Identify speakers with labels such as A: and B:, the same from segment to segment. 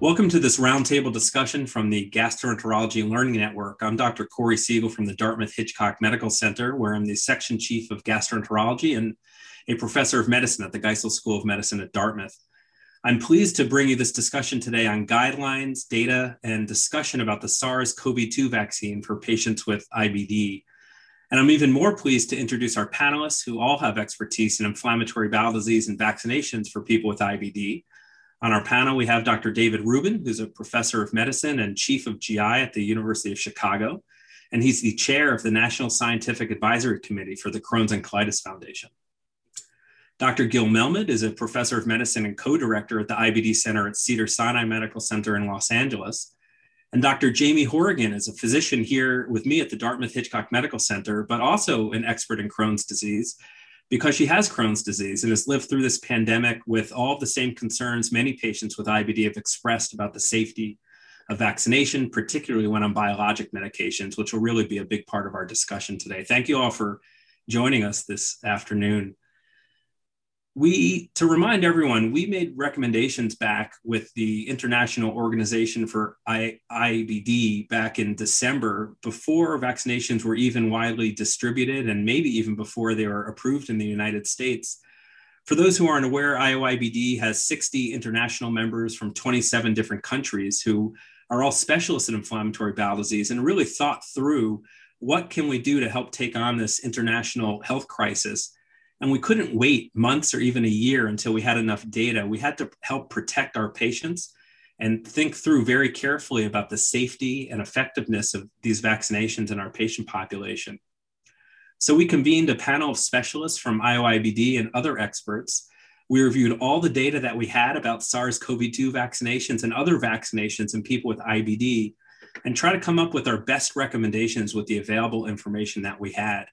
A: Welcome to this roundtable discussion from the Gastroenterology Learning Network. I'm Dr. Corey Siegel from the Dartmouth Hitchcock Medical Center, where I'm the section chief of gastroenterology and a professor of medicine at the Geisel School of Medicine at Dartmouth. I'm pleased to bring you this discussion today on guidelines, data, and discussion about the SARS CoV 2 vaccine for patients with IBD. And I'm even more pleased to introduce our panelists who all have expertise in inflammatory bowel disease and vaccinations for people with IBD. On our panel, we have Dr. David Rubin, who's a professor of medicine and chief of GI at the University of Chicago. And he's the chair of the National Scientific Advisory Committee for the Crohn's and Colitis Foundation. Dr. Gil Melmed is a professor of medicine and co director at the IBD Center at Cedar Sinai Medical Center in Los Angeles. And Dr. Jamie Horrigan is a physician here with me at the Dartmouth Hitchcock Medical Center, but also an expert in Crohn's disease because she has Crohn's disease and has lived through this pandemic with all the same concerns many patients with IBD have expressed about the safety of vaccination, particularly when on biologic medications, which will really be a big part of our discussion today. Thank you all for joining us this afternoon we to remind everyone we made recommendations back with the international organization for I, ibd back in december before vaccinations were even widely distributed and maybe even before they were approved in the united states. For those who aren't aware ioibd has 60 international members from 27 different countries who are all specialists in inflammatory bowel disease and really thought through what can we do to help take on this international health crisis and we couldn't wait months or even a year until we had enough data. We had to help protect our patients and think through very carefully about the safety and effectiveness of these vaccinations in our patient population. So we convened a panel of specialists from IOIBD and other experts. We reviewed all the data that we had about SARS CoV 2 vaccinations and other vaccinations in people with IBD and try to come up with our best recommendations with the available information that we had.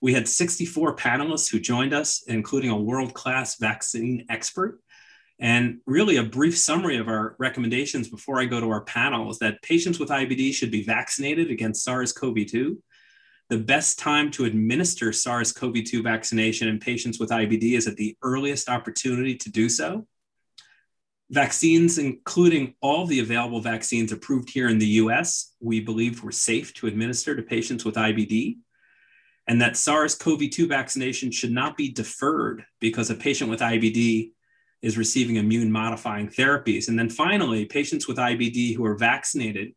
A: We had 64 panelists who joined us, including a world class vaccine expert. And really, a brief summary of our recommendations before I go to our panel is that patients with IBD should be vaccinated against SARS CoV 2. The best time to administer SARS CoV 2 vaccination in patients with IBD is at the earliest opportunity to do so. Vaccines, including all the available vaccines approved here in the US, we believe were safe to administer to patients with IBD and that SARS CoV 2 vaccination should not be deferred because a patient with IBD is receiving immune modifying therapies. And then finally, patients with IBD who are vaccinated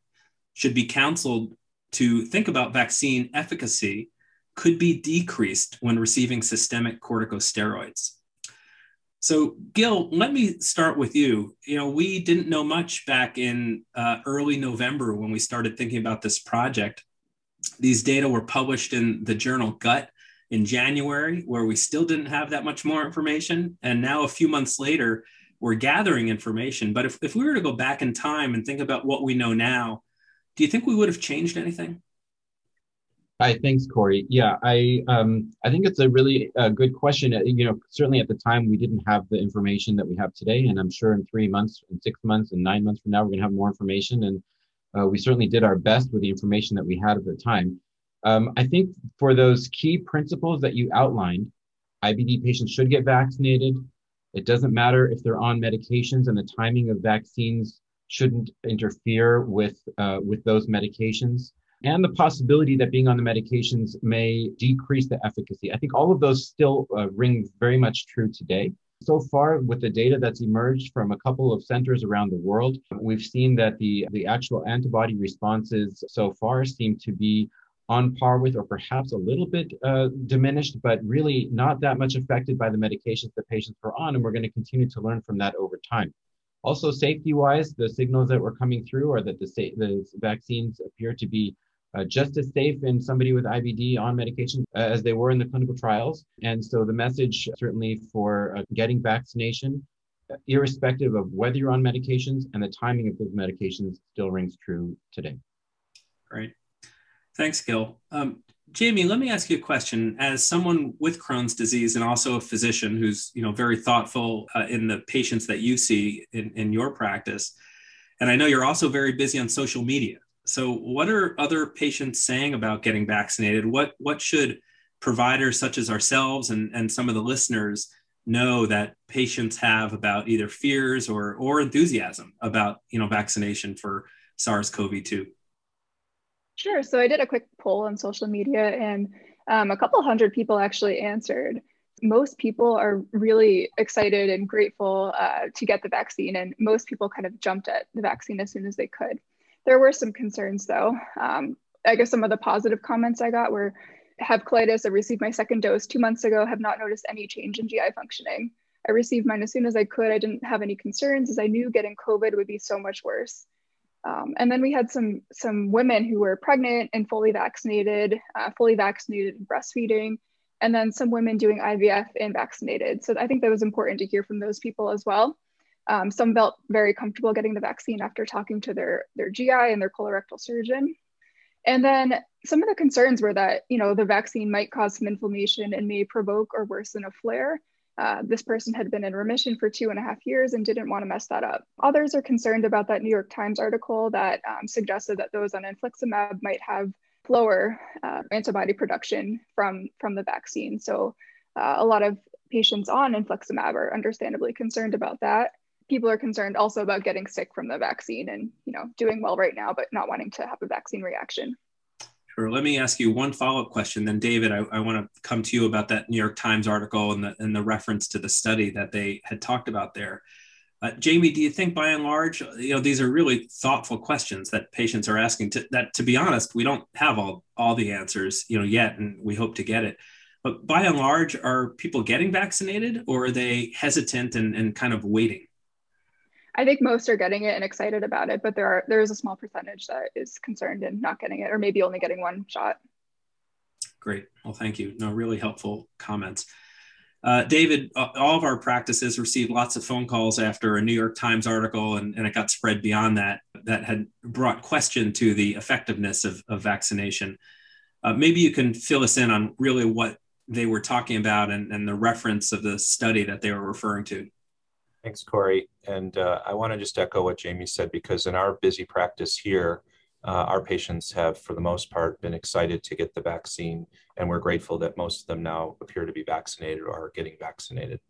A: should be counseled to think about vaccine efficacy could be decreased when receiving systemic corticosteroids. So, Gil, let me start with you. You know, we didn't know much back in uh, early November when we started thinking about this project. These data were published in the journal Gut in January, where we still didn't have that much more information. And now, a few months later, we're gathering information. But if, if we were to go back in time and think about what we know now, do you think we would have changed anything?
B: Hi, thanks, Corey. Yeah, I um, I think it's a really uh, good question. Uh, you know, certainly at the time we didn't have the information that we have today, and I'm sure in three months, in six months, and nine months from now, we're going to have more information. And uh, we certainly did our best with the information that we had at the time. Um, I think for those key principles that you outlined, IBD patients should get vaccinated. It doesn't matter if they're on medications, and the timing of vaccines shouldn't interfere with uh, with those medications. And the possibility that being on the medications may decrease the efficacy. I think all of those still uh, ring very much true today. So far, with the data that's emerged from a couple of centers around the world, we've seen that the, the actual antibody responses so far seem to be on par with or perhaps a little bit uh, diminished, but really not that much affected by the medications that patients were on. And we're going to continue to learn from that over time. Also, safety wise, the signals that were coming through are that the, the vaccines appear to be uh, just as safe in somebody with IBD on medication uh, as they were in the clinical trials. And so the message certainly for uh, getting vaccination, irrespective of whether you're on medications and the timing of those medications, still rings true today.
A: Great. Thanks, Gil. Um, Jamie, let me ask you a question. As someone with Crohn's disease and also a physician who's you know very thoughtful uh, in the patients that you see in, in your practice, and I know you're also very busy on social media. So, what are other patients saying about getting vaccinated? What what should providers such as ourselves and, and some of the listeners know that patients have about either fears or or enthusiasm about you know vaccination for SARS-CoV-2?
C: Sure. So I did a quick poll on social media, and um, a couple hundred people actually answered. Most people are really excited and grateful uh, to get the vaccine, and most people kind of jumped at the vaccine as soon as they could. There were some concerns, though. Um, I guess some of the positive comments I got were have colitis. I received my second dose two months ago, have not noticed any change in GI functioning. I received mine as soon as I could. I didn't have any concerns as I knew getting COVID would be so much worse. Um, and then we had some some women who were pregnant and fully vaccinated, uh, fully vaccinated and breastfeeding, and then some women doing IVF and vaccinated. So I think that was important to hear from those people as well. Um, some felt very comfortable getting the vaccine after talking to their their GI and their colorectal surgeon. And then some of the concerns were that, you know, the vaccine might cause some inflammation and may provoke or worsen a flare. Uh, this person had been in remission for two and a half years and didn't want to mess that up. Others are concerned about that New York Times article that um, suggested that those on infliximab might have lower uh, antibody production from, from the vaccine. So uh, a lot of patients on infliximab are understandably concerned about that people are concerned also about getting sick from the vaccine and you know doing well right now but not wanting to have a vaccine reaction.
A: Sure. Let me ask you one follow-up question. Then david i, I want to come to you about that new york times article and the, and the reference to the study that they had talked about there. Uh, jamie do you think by and large you know these are really thoughtful questions that patients are asking to, that to be honest we don't have all all the answers you know yet and we hope to get it. But by and large are people getting vaccinated or are they hesitant and, and kind of waiting
C: I think most are getting it and excited about it, but there are there is a small percentage that is concerned and not getting it, or maybe only getting one shot.
A: Great. Well, thank you. No, really helpful comments. Uh, David, all of our practices received lots of phone calls after a New York Times article, and, and it got spread beyond that, that had brought question to the effectiveness of, of vaccination. Uh, maybe you can fill us in on really what they were talking about and, and the reference of the study that they were referring to.
D: Thanks, Corey. And uh, I want to just echo what Jamie said because in our busy practice here, uh, our patients have, for the most part, been excited to get the vaccine, and we're grateful that most of them now appear to be vaccinated or are getting vaccinated.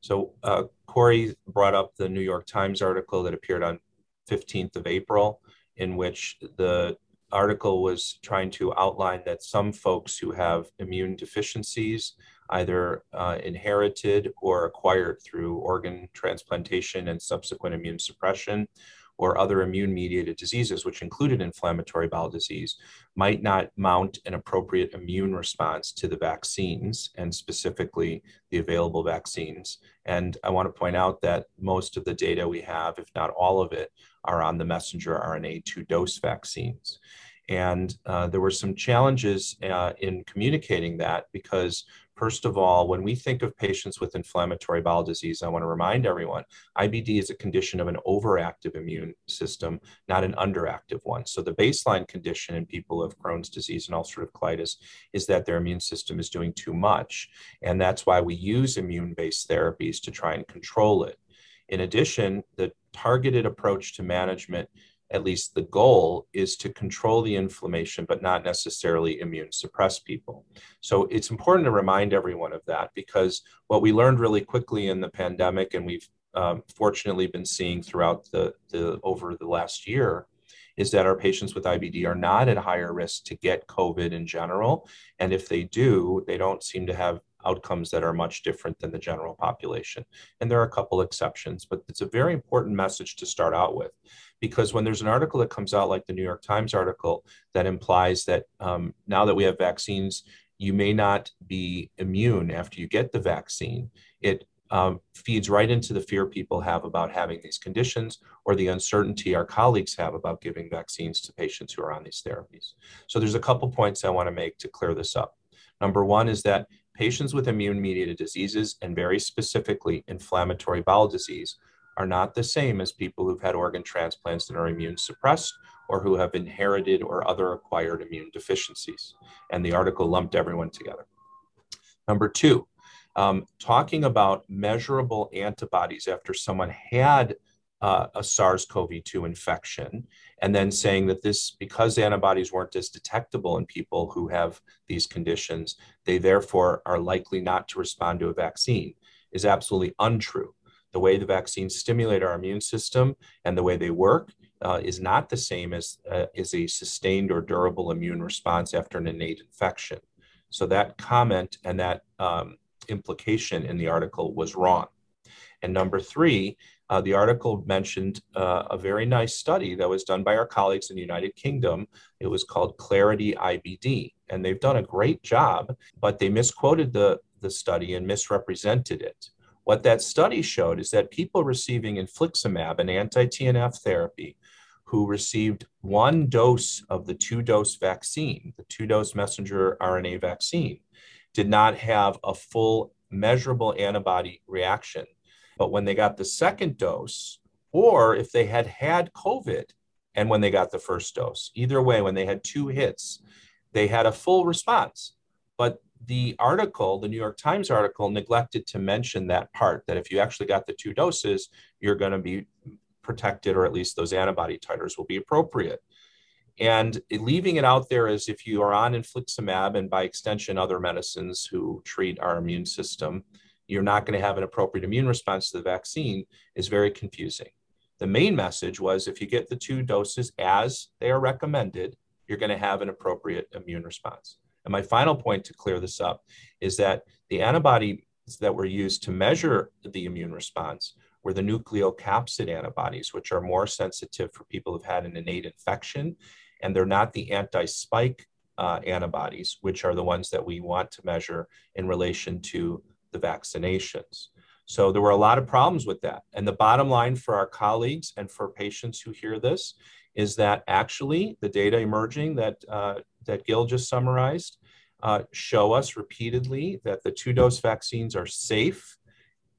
D: So, uh, Corey brought up the New York Times article that appeared on 15th of April, in which the article was trying to outline that some folks who have immune deficiencies either uh, inherited or acquired through organ transplantation and subsequent immune suppression or other immune mediated diseases, which included inflammatory bowel disease, might not mount an appropriate immune response to the vaccines and specifically the available vaccines. And I want to point out that most of the data we have, if not all of it, are on the messenger RNA two dose vaccines. And uh, there were some challenges uh, in communicating that because First of all, when we think of patients with inflammatory bowel disease, I want to remind everyone IBD is a condition of an overactive immune system, not an underactive one. So, the baseline condition in people of Crohn's disease and ulcerative colitis is that their immune system is doing too much. And that's why we use immune based therapies to try and control it. In addition, the targeted approach to management at least the goal is to control the inflammation, but not necessarily immune suppress people. So it's important to remind everyone of that because what we learned really quickly in the pandemic, and we've um, fortunately been seeing throughout the, the over the last year, is that our patients with IBD are not at higher risk to get COVID in general. And if they do, they don't seem to have outcomes that are much different than the general population. And there are a couple exceptions, but it's a very important message to start out with because when there's an article that comes out like the New York Times article that implies that um, now that we have vaccines, you may not be immune after you get the vaccine, it um, feeds right into the fear people have about having these conditions or the uncertainty our colleagues have about giving vaccines to patients who are on these therapies. So there's a couple points I want to make to clear this up. Number one is that patients with immune mediated diseases, and very specifically inflammatory bowel disease, are not the same as people who've had organ transplants and are immune suppressed or who have inherited or other acquired immune deficiencies. And the article lumped everyone together. Number two, um, talking about measurable antibodies after someone had uh, a SARS-CoV-2 infection, and then saying that this, because antibodies weren't as detectable in people who have these conditions, they therefore are likely not to respond to a vaccine. is absolutely untrue. The way the vaccines stimulate our immune system and the way they work uh, is not the same as, uh, as a sustained or durable immune response after an innate infection. So that comment and that um, implication in the article was wrong. And number three, uh, the article mentioned uh, a very nice study that was done by our colleagues in the United Kingdom. It was called Clarity IBD, and they've done a great job, but they misquoted the, the study and misrepresented it. What that study showed is that people receiving infliximab, an anti TNF therapy, who received one dose of the two dose vaccine, the two dose messenger RNA vaccine, did not have a full measurable antibody reaction. But when they got the second dose, or if they had had COVID and when they got the first dose, either way, when they had two hits, they had a full response. But the article, the New York Times article, neglected to mention that part that if you actually got the two doses, you're going to be protected, or at least those antibody titers will be appropriate. And leaving it out there as if you are on infliximab and by extension other medicines who treat our immune system, you're not going to have an appropriate immune response to the vaccine is very confusing. The main message was if you get the two doses as they are recommended, you're going to have an appropriate immune response. And my final point to clear this up is that the antibodies that were used to measure the immune response were the nucleocapsid antibodies, which are more sensitive for people who've had an innate infection. And they're not the anti spike uh, antibodies, which are the ones that we want to measure in relation to the vaccinations. So there were a lot of problems with that. And the bottom line for our colleagues and for patients who hear this is that actually the data emerging that, uh, that Gil just summarized uh, show us repeatedly that the two dose vaccines are safe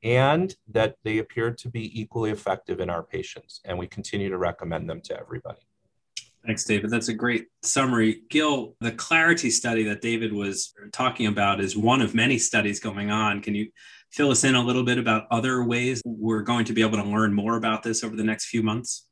D: and that they appear to be equally effective in our patients. And we continue to recommend them to everybody.
A: Thanks, David. That's a great summary. Gil, the clarity study that David was talking about is one of many studies going on. Can you fill us in a little bit about other ways we're going to be able to learn more about this over the next few months?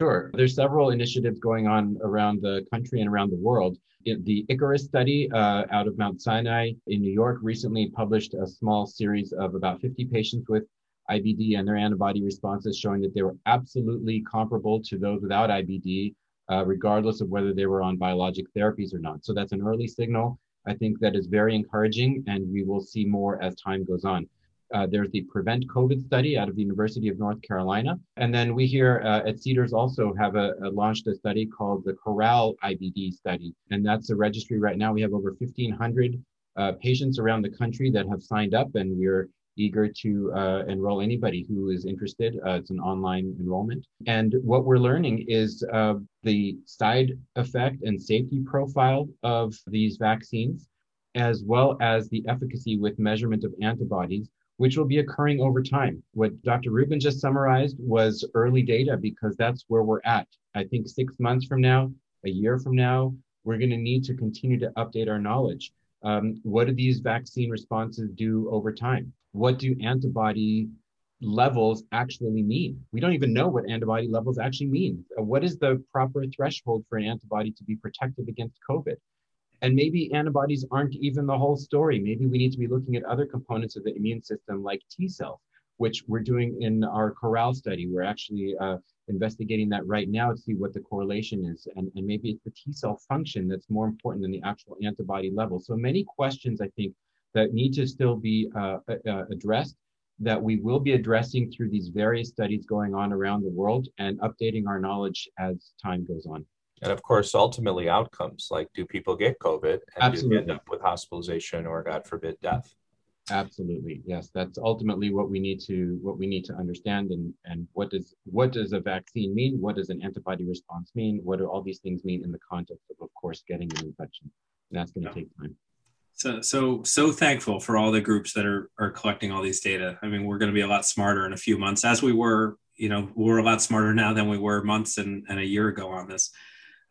B: Sure. There's several initiatives going on around the country and around the world the Icarus study uh, out of Mount Sinai in New York recently published a small series of about 50 patients with IBD and their antibody responses showing that they were absolutely comparable to those without IBD, uh, regardless of whether they were on biologic therapies or not. So that's an early signal. I think that is very encouraging, and we will see more as time goes on. Uh, there's the Prevent COVID study out of the University of North Carolina. And then we here uh, at Cedars also have a, a, launched a study called the CORALE IBD study. And that's a registry right now. We have over 1,500 uh, patients around the country that have signed up, and we're eager to uh, enroll anybody who is interested. Uh, it's an online enrollment. And what we're learning is uh, the side effect and safety profile of these vaccines, as well as the efficacy with measurement of antibodies which will be occurring over time. What Dr. Rubin just summarized was early data because that's where we're at. I think six months from now, a year from now, we're going to need to continue to update our knowledge. Um, what do these vaccine responses do over time? What do antibody levels actually mean? We don't even know what antibody levels actually mean. Uh, what is the proper threshold for an antibody to be protective against COVID? And maybe antibodies aren't even the whole story. Maybe we need to be looking at other components of the immune system like T cells, which we're doing in our CORALE study. We're actually uh, investigating that right now to see what the correlation is. And, and maybe it's the T cell function that's more important than the actual antibody level. So many questions, I think, that need to still be uh, uh, addressed that we will be addressing through these various studies going on around the world and updating our knowledge as time goes on.
D: And of course, ultimately outcomes like do people get COVID and Absolutely. do end up with hospitalization or God forbid death?
B: Absolutely. Yes. That's ultimately what we need to what we need to understand and and what does what does a vaccine mean? What does an antibody response mean? What do all these things mean in the context of of course getting an infection? And that's going to yeah. take time.
A: So so so thankful for all the groups that are are collecting all these data. I mean, we're going to be a lot smarter in a few months as we were, you know, we're a lot smarter now than we were months and, and a year ago on this.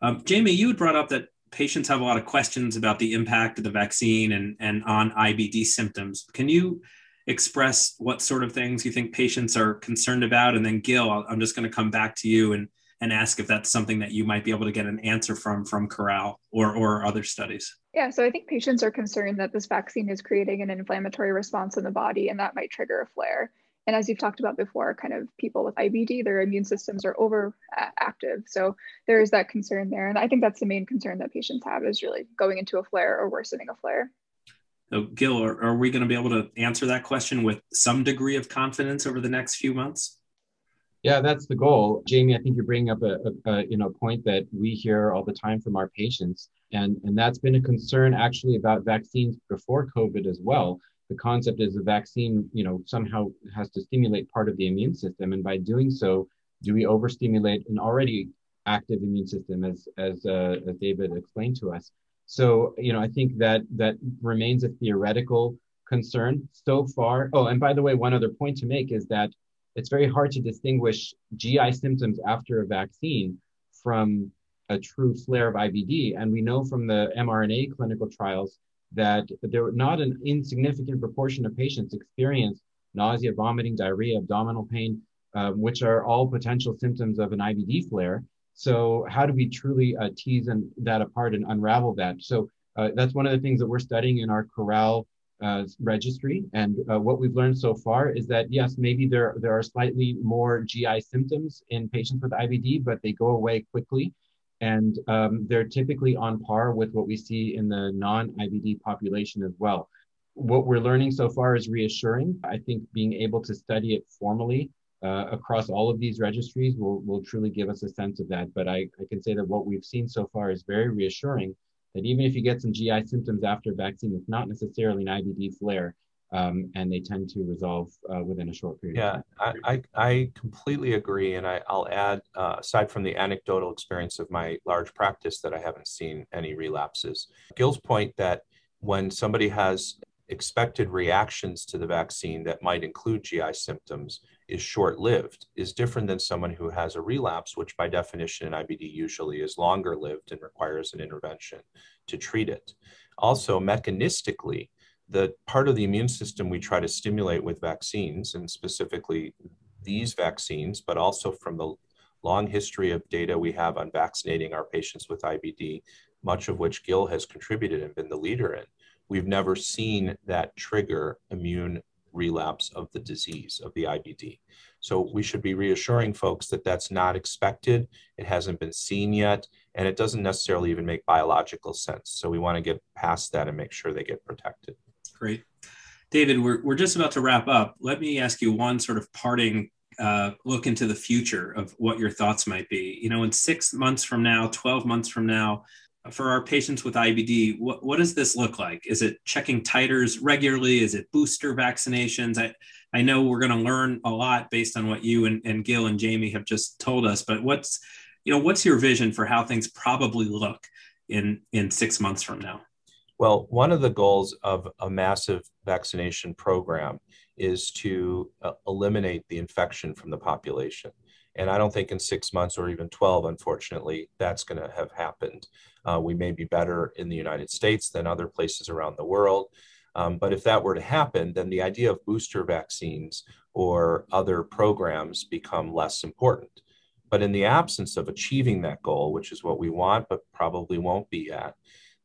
A: Um, Jamie, you had brought up that patients have a lot of questions about the impact of the vaccine and, and on IBD symptoms. Can you express what sort of things you think patients are concerned about? And then, Gil, I'm just going to come back to you and and ask if that's something that you might be able to get an answer from from CORALE or or other studies.
C: Yeah, so I think patients are concerned that this vaccine is creating an inflammatory response in the body and that might trigger a flare. And as you've talked about before, kind of people with IBD, their immune systems are overactive. So there is that concern there. And I think that's the main concern that patients have is really going into a flare or worsening a flare.
A: So, Gil, are, are we going to be able to answer that question with some degree of confidence over the next few months?
B: Yeah, that's the goal. Jamie, I think you're bringing up a, a, a, you know point that we hear all the time from our patients, and and that's been a concern actually about vaccines before COVID as well. The concept is a vaccine, you know, somehow has to stimulate part of the immune system, and by doing so, do we overstimulate an already active immune system, as as uh, as David explained to us? So, you know, I think that that remains a theoretical concern so far. Oh, and by the way, one other point to make is that it's very hard to distinguish GI symptoms after a vaccine from a true flare of IBD. And we know from the mRNA clinical trials that there were not an insignificant proportion of patients experience nausea, vomiting, diarrhea, abdominal pain, uh, which are all potential symptoms of an IBD flare. So how do we truly uh, tease and, that apart and unravel that? So uh, that's one of the things that we're studying in our CORALE uh, registry. And uh, what we've learned so far is that yes, maybe there there are slightly more GI symptoms in patients with IBD, but they go away quickly, and um, they're typically on par with what we see in the non-IBD population as well. What we're learning so far is reassuring. I think being able to study it formally uh, across all of these registries will, will truly give us a sense of that. But I, I can say that what we've seen so far is very reassuring that even if you get some GI symptoms after vaccine, it's not necessarily an IBD flare. Um, and they tend to resolve uh, within a short period.
D: Yeah, I, I, I, completely agree. And I, will add, uh, aside from the anecdotal experience of my large practice, that I haven't seen any relapses. Gil's point that when somebody has expected reactions to the vaccine that might include GI symptoms is short lived, is different than someone who has a relapse, which by definition in IBD usually is longer lived and requires an intervention to treat it. Also, mechanistically, the part of the immune system we try to stimulate with vaccines, and specifically these vaccines, but also from the long history of data we have on vaccinating our patients with IBD, much of which Gil has contributed and been the leader in, we've never seen that trigger immune relapse of the disease of the IBD. So we should be reassuring folks that that's not expected. It hasn't been seen yet, and it doesn't necessarily even make biological sense. So we want to get past that and make sure they get protected.
A: Great. David, we're, we're just about to wrap up. Let me ask you one sort of parting uh, look into the future of what your thoughts might be. You know, in six months from now, 12 months from now, for our patients with IBD, what, what does this look like? Is it checking titers regularly? Is it booster vaccinations? I, I know we're going to learn a lot based on what you and, and Gil and Jamie have just told us, but what's, you know, what's your vision for how things probably look in, in six months from now?
D: Well, one of the goals of a massive vaccination program is to uh, eliminate the infection from the population. And I don't think in six months or even 12, unfortunately, that's going to have happened. Uh, we may be better in the United States than other places around the world. Um, but if that were to happen, then the idea of booster vaccines or other programs become less important. But in the absence of achieving that goal, which is what we want, but probably won't be at,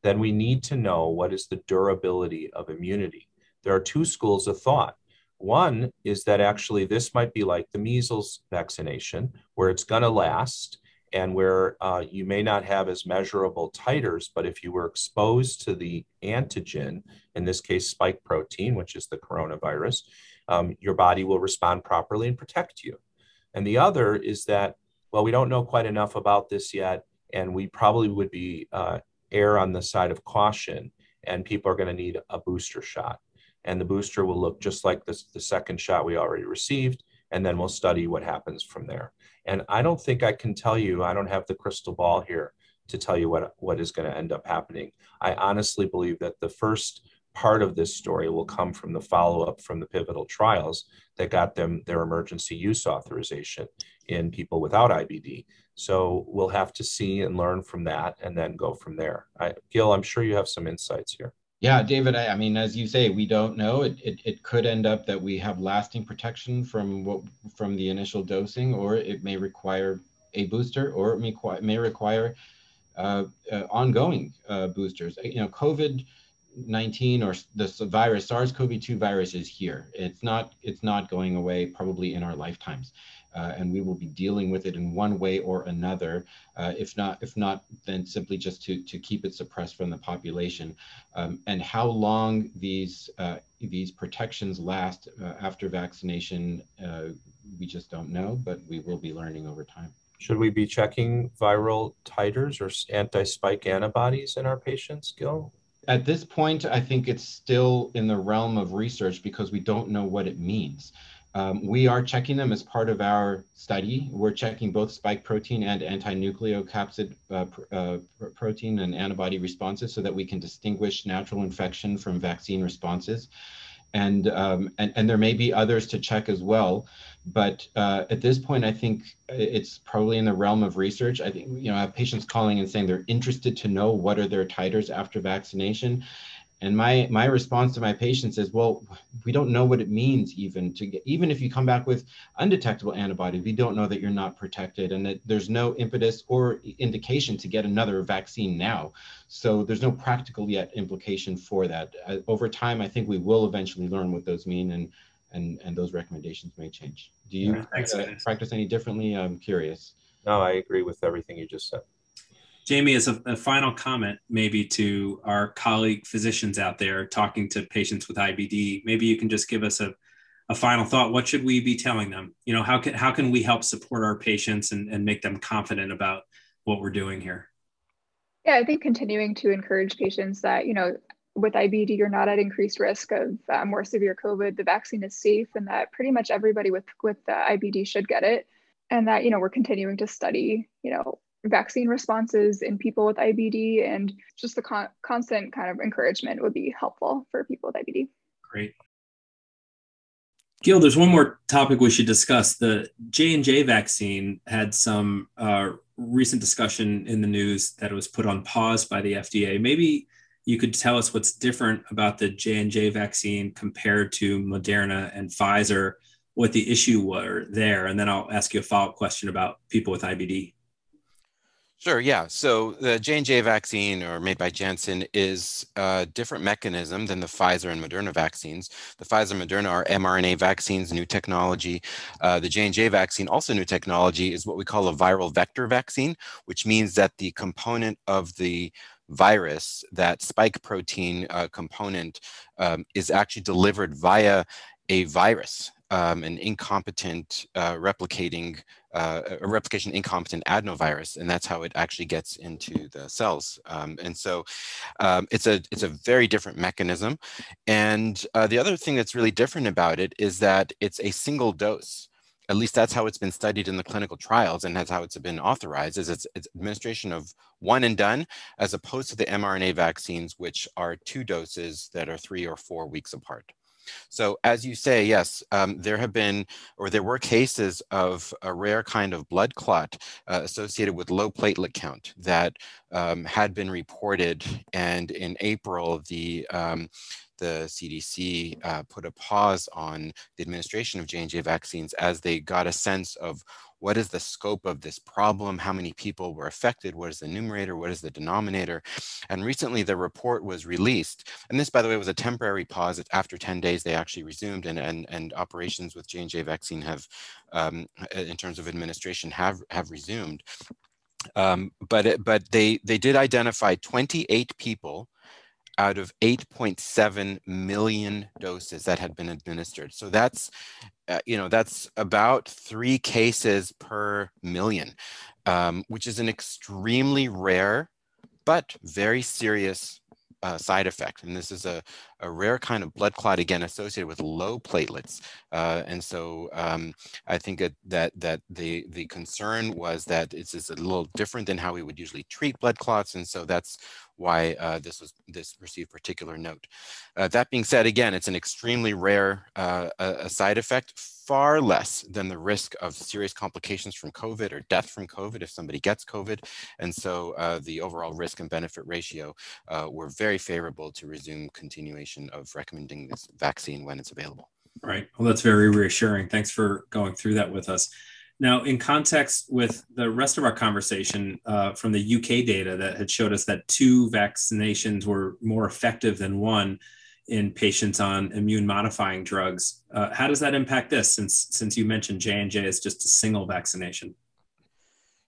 D: then we need to know what is the durability of immunity. There are two schools of thought. One is that actually this might be like the measles vaccination, where it's going to last and where uh, you may not have as measurable titers, but if you were exposed to the antigen, in this case, spike protein, which is the coronavirus, um, your body will respond properly and protect you. And the other is that, well, we don't know quite enough about this yet, and we probably would be uh, err on the side of caution, and people are going to need a booster shot and the booster will look just like this, the second shot we already received, and then we'll study what happens from there. And I don't think I can tell you, I don't have the crystal ball here to tell you what, what is going to end up happening. I honestly believe that the first part of this story will come from the follow-up from the pivotal trials that got them their emergency use authorization in people without IBD. So we'll have to see and learn from that and then go from there. I, Gil, I'm sure you have some insights here.
B: Yeah, David, I, I, mean, as you say, we don't know. It, it, it could end up that we have lasting protection from what from the initial dosing, or it may require a booster or it may, may require uh, uh, ongoing uh, boosters. You know, COVID 19 or the virus SARS-CoV-2 virus is here. It's not it's not going away probably in our lifetimes, uh, and we will be dealing with it in one way or another. Uh, if not if not then simply just to to keep it suppressed from the population. Um, and how long these uh, these protections last uh, after vaccination, uh, we just don't know, but we will be learning over time.
D: Should we be checking viral titers or anti-spike antibodies in our patients, Gil?
B: At this point, I think it's still in the realm of research because we don't know what it means. Um, we are checking them as part of our study. We're checking both spike protein and anti-nucleocapsid uh, pr uh, protein and antibody responses so that we can distinguish natural infection from vaccine responses and um, and and there may be others to check as well. But uh, at this point, I think it's probably in the realm of research. I think you know I have patients calling and saying they're interested to know what are their titers after vaccination, and my my response to my patients is, well, we don't know what it means even to get even if you come back with undetectable antibodies, we don't know that you're not protected and that there's no impetus or indication to get another vaccine now. So there's no practical yet implication for that. Uh, over time, I think we will eventually learn what those mean and and and those recommendations may change. Do you yeah, uh, practice any differently? I'm curious.
D: No, I agree with everything you just said.
A: Jamie, as a, a, final comment, maybe to our colleague physicians out there talking to patients with IBD, maybe you can just give us a, a final thought. What should we be telling them? You know, how can how can we help support our patients and, and make them confident about what we're doing here?
C: Yeah, I think continuing to encourage patients that, you know, with IBD, you're not at increased risk of uh, more severe COVID. The vaccine is safe, and that pretty much everybody with with uh, IBD should get it. And that you know we're continuing to study, you know, vaccine responses in people with IBD and just the con- constant kind of encouragement would be helpful for people with IBD.
A: Great. Gil, there's one more topic we should discuss. The J and J vaccine had some uh, recent discussion in the news that it was put on pause by the FDA. Maybe you could tell us what's different about the J and J vaccine compared to Moderna and Pfizer, what the issue were there, and then I'll ask you a follow up question about people with IBD.
E: Sure, yeah. So the J&J vaccine or made by Janssen is a different mechanism than the Pfizer and Moderna vaccines. The Pfizer and Moderna are mRNA vaccines, new technology. Uh, the J&J vaccine, also new technology, is what we call a viral vector vaccine, which means that the component of the virus, that spike protein uh, component, um, is actually delivered via a virus um, an incompetent uh, replicating, uh, a replication incompetent adenovirus, and that's how it actually gets into the cells. Um, and so um, it's a it's a very different mechanism. And uh, the other thing that's really different about it is that it's a single dose. At least that's how it's been studied in the clinical trials, and that's how it's been authorized. Is it's, it's administration of one and done, as opposed to the mRNA vaccines, which are two doses that are three or four weeks apart. So as you say, yes, um, there have been, or there were cases of a rare kind of blood clot uh, associated with low platelet count that um, had been reported. And in April, the um, the CDC uh, put a pause on the administration of J&J vaccines as they got a sense of what is the scope of this problem? How many people were affected? What is the numerator? What is the denominator? And recently the report was released. And this, by the way, was a temporary pause. After 10 days, they actually resumed and, and, and operations with J&J vaccine have, um, in terms of administration, have, have resumed. Um, but it, but they, they did identify 28 people out of 8.7 million doses that had been administered. So that's, uh, you know, that's about three cases per million, um, which is an extremely rare but very serious uh, side effect. And this is a, a rare kind of blood clot, again, associated with low platelets. Uh, and so um, I think that, that, the, the concern was that it's is a little different than how we would usually treat blood clots. And so that's why uh, this was this received particular note. Uh, that being said, again, it's an extremely rare uh, a side effect, far less than the risk of serious complications from COVID or death from COVID if somebody gets COVID. And so uh, the overall risk and benefit ratio uh, were very favorable to resume continuation of recommending this vaccine when it's available.
A: Right. Well, that's very reassuring. Thanks for going through that with us. Now, in context with the rest of our conversation uh, from the UK data that had showed us that two vaccinations were more effective than one in patients on immune modifying drugs, uh, how does that impact this? Since since you mentioned J and J is just a single vaccination.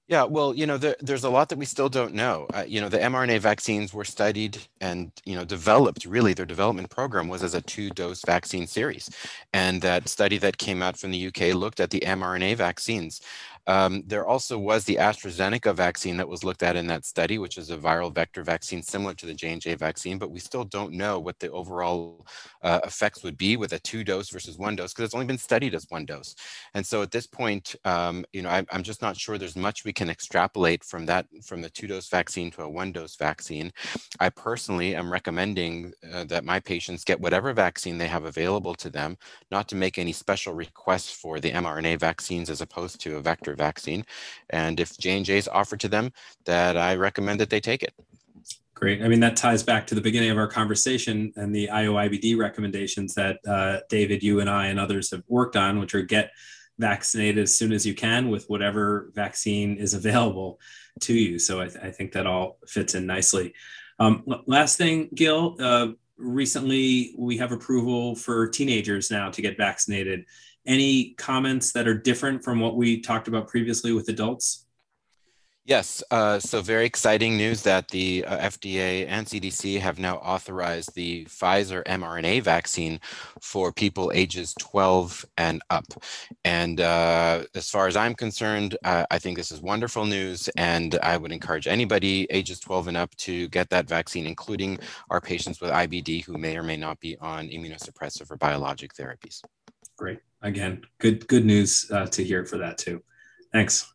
E: Yeah, well, you know, there, there's a lot that we still don't know. Uh, you know, the mRNA vaccines were studied and, you know, developed, really their development program was as a two dose vaccine series. And that study that came out from the UK looked at the mRNA vaccines. Um, there also was the AstraZeneca vaccine that was looked at in that study, which is a viral vector vaccine similar to the J&J vaccine, but we still don't know what the overall uh, effects would be with a two dose versus one dose because it's only been studied as one dose. And so at this point, um, you know, I, I'm just not sure there's much we can extrapolate from that, from the two dose vaccine to a one dose vaccine. I personally am recommending uh, that my patients get whatever vaccine they have available to them, not to make any special requests for the mRNA vaccines as opposed to a vector vaccine. And if J&J is offered to them, that I recommend that they take it.
A: Great. I mean, that ties back to the beginning of our conversation and the IOIBD recommendations that uh, David, you and I and others have worked on, which are get vaccinated as soon as you can with whatever vaccine is available to you. So I, th- I think that all fits in nicely. Um, last thing, Gil, uh, recently we have approval for teenagers now to get vaccinated. Any comments that are different from what we talked about previously with adults?
E: Yes, uh, so very exciting news that the uh, FDA and CDC have now authorized the Pfizer mRNA vaccine for people ages 12 and up. And uh, as far as I'm concerned, uh, I think this is wonderful news, and I would encourage anybody ages 12 and up to get that vaccine, including our patients with IBD who may or may not be on immunosuppressive or biologic therapies.
A: Great. Again, good good news uh, to hear for that too. Thanks.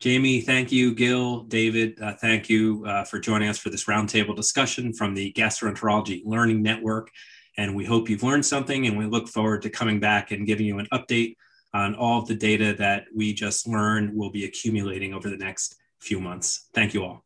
A: Jamie, thank you. Gil, David, uh, thank you uh, for joining us for this roundtable discussion from the Gastroenterology Learning Network. And we hope you've learned something, and we look forward to coming back and giving you an update on all of the data that we just learned will be accumulating over the next few months. Thank you all.